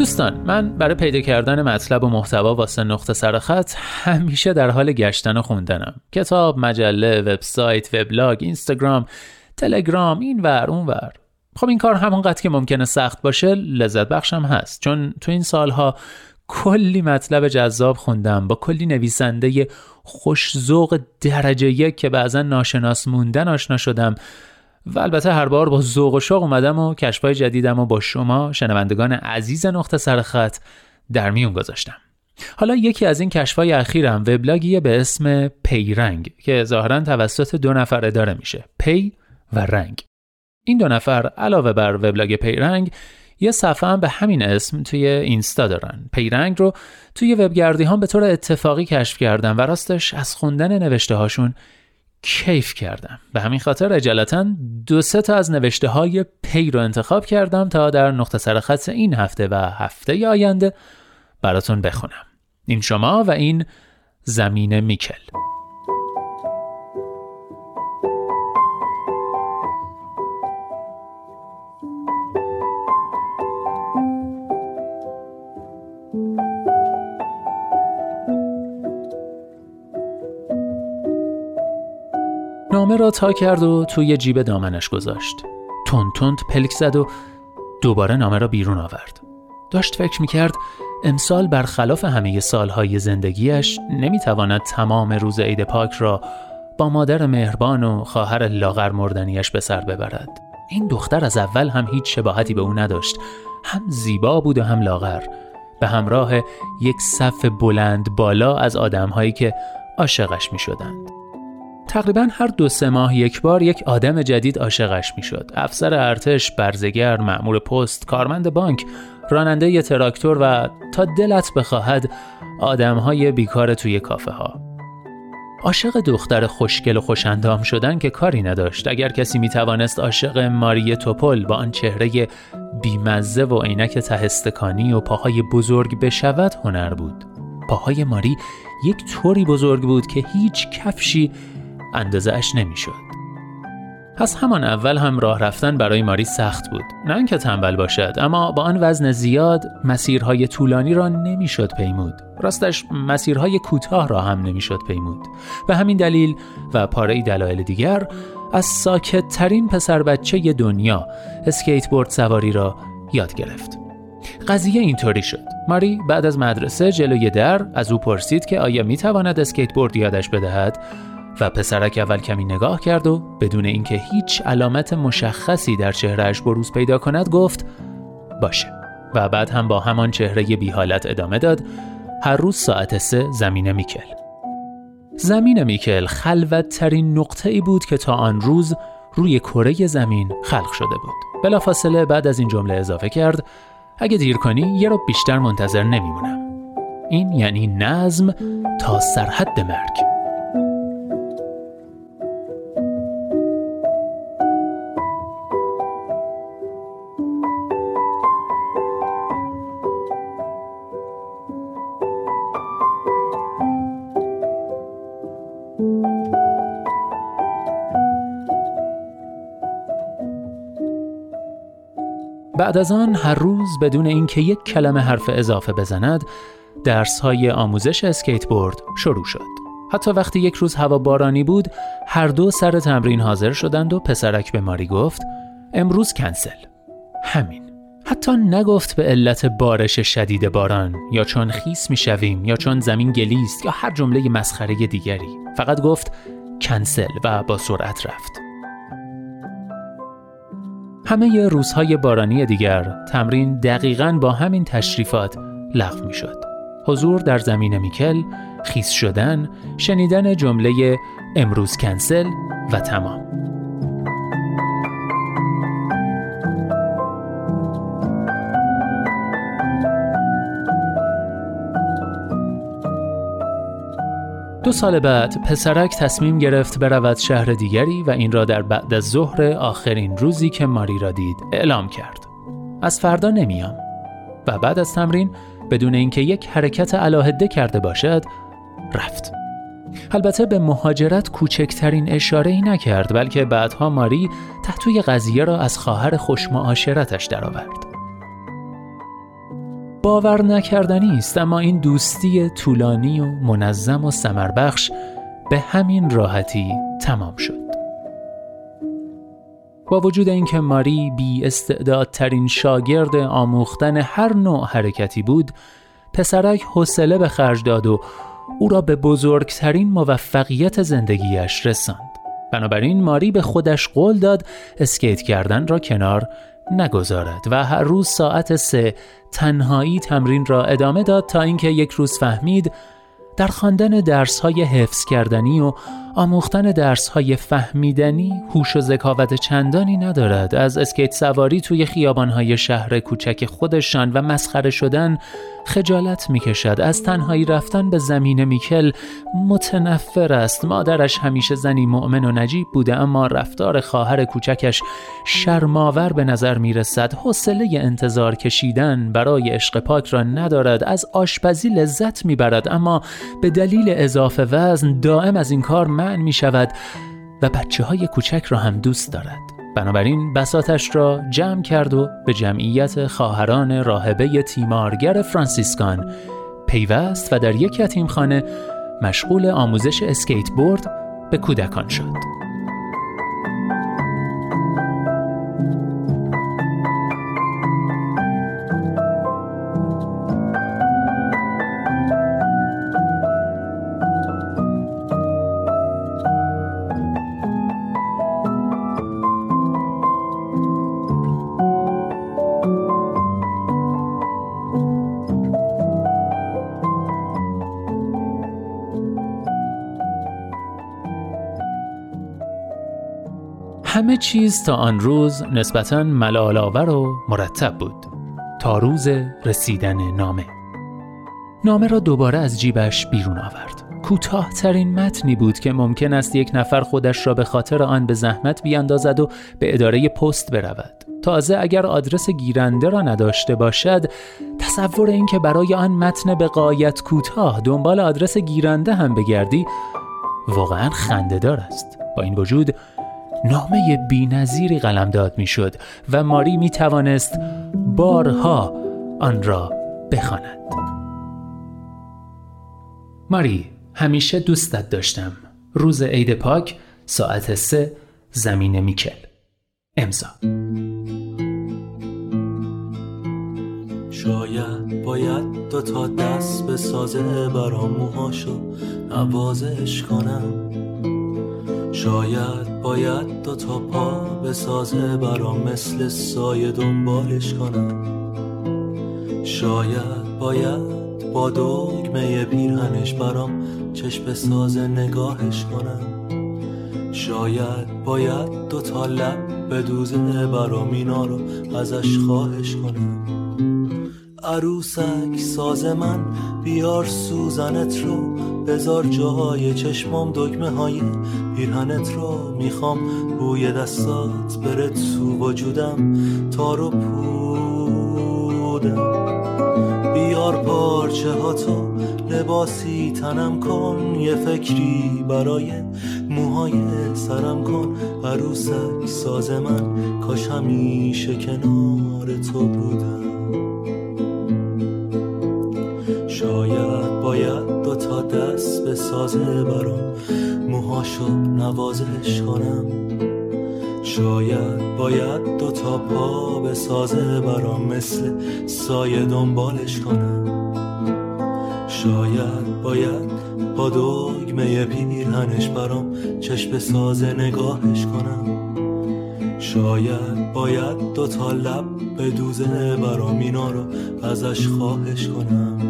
دوستان من برای پیدا کردن مطلب و محتوا واسه نقطه سرخط همیشه در حال گشتن و خوندنم. کتاب مجله وبسایت وبلاگ اینستاگرام تلگرام این ور اون ور. خب این کار همونقدر که ممکنه سخت باشه لذت بخشم هست. چون تو این سالها کلی مطلب جذاب خوندم با کلی نویسنده خوشزوق درجه یک که بعضا ناشناس موندن آشنا شدم. و البته هر بار با ذوق و شوق اومدم و کشفای جدیدم و با شما شنوندگان عزیز نقطه سرخط در میون گذاشتم. حالا یکی از این کشفای اخیرم وبلاگیه به اسم پیرنگ که ظاهرا توسط دو نفر اداره میشه پی و رنگ. این دو نفر علاوه بر وبلاگ پیرنگ یه صفحه هم به همین اسم توی اینستا دارن. پیرنگ رو توی وبگردی هم به طور اتفاقی کشف کردم و راستش از خوندن نوشته هاشون کیف کردم. به همین خاطر اجالتا دو سه تا از نوشته های پی رو انتخاب کردم تا در نقطه سرخط این هفته و هفته آینده براتون بخونم. این شما و این زمین میکل. نامه را تا کرد و توی جیب دامنش گذاشت. تند تند پلک زد و دوباره نامه را بیرون آورد. داشت فکر می‌کرد امسال برخلاف همه سالهای زندگیش نمی‌تواند تمام روز عید پاک را با مادر مهربان و خواهر لاغر مردنیش به سر ببرد. این دختر از اول هم هیچ شباهتی به او نداشت. هم زیبا بود و هم لاغر. به همراه یک صف بلند بالا از آدمهایی که عاشقش می شدند. تقریبا هر دو سه ماه یک بار یک آدم جدید عاشقش می‌شد. افسر ارتش برزگر مأمور پست کارمند بانک راننده ی تراکتور و تا دلت بخواهد آدمهای بیکار توی کافه ها عاشق دختر خوشگل و خوشندام شدن که کاری نداشت. اگر کسی می توانست عاشق ماری توپل با آن چهره بیمزه و عینک تهستکانی و پاهای بزرگ بشود هنر بود. پاهای ماری یک طوری بزرگ بود که هیچ کفشی اندازه اش نمی‌شد. پس همان اول هم راه رفتن برای ماری سخت بود. نه اینکه تنبل باشد اما با آن وزن زیاد مسیرهای طولانی را نمی‌شد پیمود. راستش مسیرهای کوتاه را هم نمی‌شد پیمود. به همین دلیل و پاره دلایل دیگر از ساکت ترین پسر بچه دنیا اسکیتبورد سواری را یاد گرفت. قضیه اینطوری شد. ماری بعد از مدرسه جلوی در از او پرسید که آیا می‌تواند اسکیتبورد یادش بدهد؟ و پسرک اول کمی نگاه کرد و بدون اینکه هیچ علامت مشخصی در چهرهش بروز پیدا کند گفت باشه. و بعد هم با همان چهره بی حالت ادامه داد هر روز ساعت سه زمین میکل. زمین میکل خلوت ترین نقطه ای بود که تا آن روز روی کره زمین خلق شده بود. بلافاصله بعد از این جمله اضافه کرد اگه دیر کنی یه رو بیشتر منتظر نمیمونم. این یعنی نظم تا سرحد مرگ. بعد از آن هر روز بدون اینکه یک کلمه حرف اضافه بزند درس های آموزش اسکیتبورد شروع شد. حتی وقتی یک روز هوا بارانی بود هر دو سر تمرین حاضر شدند و پسرک به ماری گفت امروز کنسل. همین. حتی نگفت به علت بارش شدید باران یا چون خیس می شویم یا چون زمین گلیست یا هر جمله مسخره دیگری. فقط گفت کنسل. و با سرعت رفت. همه روزهای بارانی دیگر تمرین دقیقا با همین تشریفات لغو می شد. حضور در زمین میکل، خیس شدن، شنیدن جمله امروز کنسل و تمام. دو سال بعد پسرک تصمیم گرفت برود شهر دیگری و این را در بعد از ظهر آخرین روزی که ماری را دید اعلام کرد. از فردا نمیام و بعد از تمرین بدون اینکه یک حرکت علاهده کرده باشد رفت. البته به مهاجرت کوچکترین اشاره ای نکرد بلکه بعدها ماری تحتوی قضیه را از خواهر خوشمعاشرتش درآورد. باور نکردنی است اما این دوستی طولانی و منظم و سمربخش به همین راحتی تمام شد. با وجود اینکه ماری بی استعدادترین شاگرد آموختن هر نوع حرکتی بود، پسرک حوصله به خرج داد و او را به بزرگترین موفقیت زندگیش رساند. بنابراین ماری به خودش قول داد اسکیت کردن را کنار نگذارد و هر روز ساعت سه تنهایی تمرین را ادامه داد تا اینکه یک روز فهمید در خواندن های حفظ کردنی و آموختن های فهمیدنی هوش و ذکاوت چندانی ندارد. از اسکیت سواری توی های شهر کوچک خودشان و مسخره شدن خجالت می‌کشد. از تنهایی رفتن به زمین میکل متنفر است. مادرش همیشه زنی مؤمن و نجیب بوده اما رفتار خواهر کوچکش شرماور به نظر می‌رسد. حوصله انتظار کشیدن برای عشق پاک را ندارد. از آشپزی لذت می‌برد اما به دلیل اضافه وزن دائم از این کار منع می شود و بچه های کوچک را هم دوست دارد بنابراین بساتش را جمع کرد و به جمعیت خواهران راهبه تیمارگر فرانسیسکان پیوست و در یک یتیمخانه مشغول آموزش اسکیت بورد به کودکان شد. همه چیز تا آن روز نسبتا ملالآور و مرتب بود. تا روز رسیدن نامه. نامه را دوباره از جیبش بیرون آورد. کوتاهترین متنی بود که ممکن است یک نفر خودش را به خاطر آن به زحمت بیاندازد و به اداره پست برود. تازه اگر آدرس گیرنده را نداشته باشد تصور اینکه برای آن متن به قایت کوتاه دنبال آدرس گیرنده هم بگردی واقعا خندهدار است. با این وجود نامه بینظیری قلمداد می‌شد و ماری می توانست بارها آن را بخواند. ماری همیشه دوستت داشتم. روز عید پاک ساعت سه زمین میکل. امضا. شاید باید دو تا دست به سازه برام موهاشو نوازش کنم شاید باید دو تا پا به سازه برام مثل سایه دنبالش کنم. شاید باید با دگمه پیرهنش برام چشم سازه نگاهش کنم. شاید باید دو تا لب به دوزه برام اینا رو ازش خواهش کنم. عروسک ساز من بیار سوزنت رو بذار جاهای چشمام دکمه های پیرهنت رو. می‌خوام بوی دستات بره تو وجودم تارو پودم. بیار پارچه ها تو لباسی تنم کن. یه فکری برای موهای سرم کن. عروسک ساز من کاش همیشه کنار تو بودم. شاید سازه برام موهاشو نوازش کنم. شاید باید دو تا پا به سازه برام مثل سایه دنبالش کنم. شاید باید با دگمه پیرهنش برام چشم سازه نگاهش کنم. شاید باید دو تا لب به دوزه برام اینا رو ازش خواهش کنم.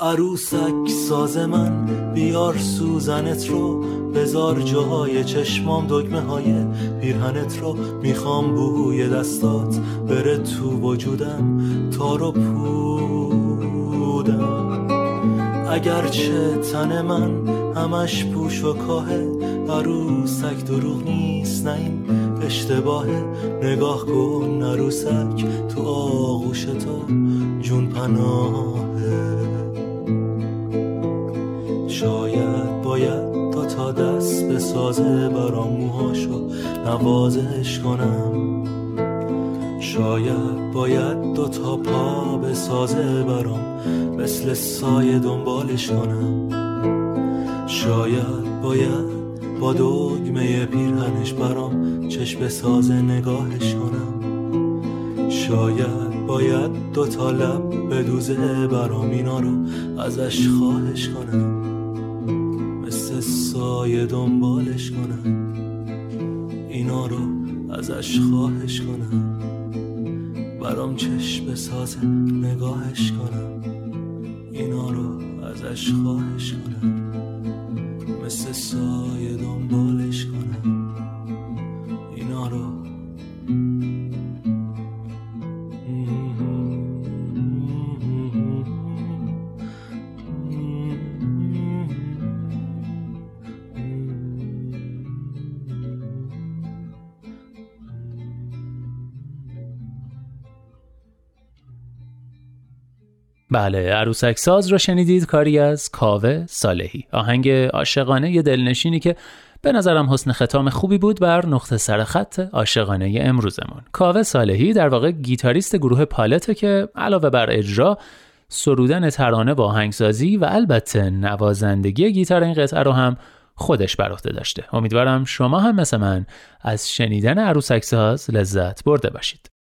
عروسک ساز من بیار سوزنت رو. بزار جاهای چشمام دگمه های پیرهنت رو. می‌خوام بوی دستات بره تو وجودم تا رو پودم. اگرچه تن من همش پوش و کاهه عروسک دروغ نیست نه این اشتباهه نگاه کن عروسک تو آغوش تو جون پناهه شاید باید تا تا دست به سازه برام موهاشو نوازش کنم. شاید باید دو تا پا سازه برام مثل سایه دنبالش کنم. شاید باید با دگمه پیرهنش برام چشم سازه نگاهش کنم. شاید باید دو تا لب به دوزه برام اینا رو ازش خواهش کنم. سایه دنبالش کنم. اینا رو ازش خواهش کنم. برام چشم سازه نگاهش کنم. اینا رو ازش خواهش کنم. مثل سایه دنبالش بله عروسک ساز رو شنیدید کاری از کاوه صالحی. آهنگ عاشقانه یه دلنشینی که به نظرم حسن ختام خوبی بود بر نقطه سر خط عاشقانه امروزمون. کاوه صالحی در واقع گیتاریست گروه پالته که علاوه بر اجرا سرودن ترانه با آهنگسازی و البته نوازندگی گیتار این قطعه رو هم خودش بر عهده داشته. امیدوارم شما هم مثل من از شنیدن عروسک ساز لذت برده باشید.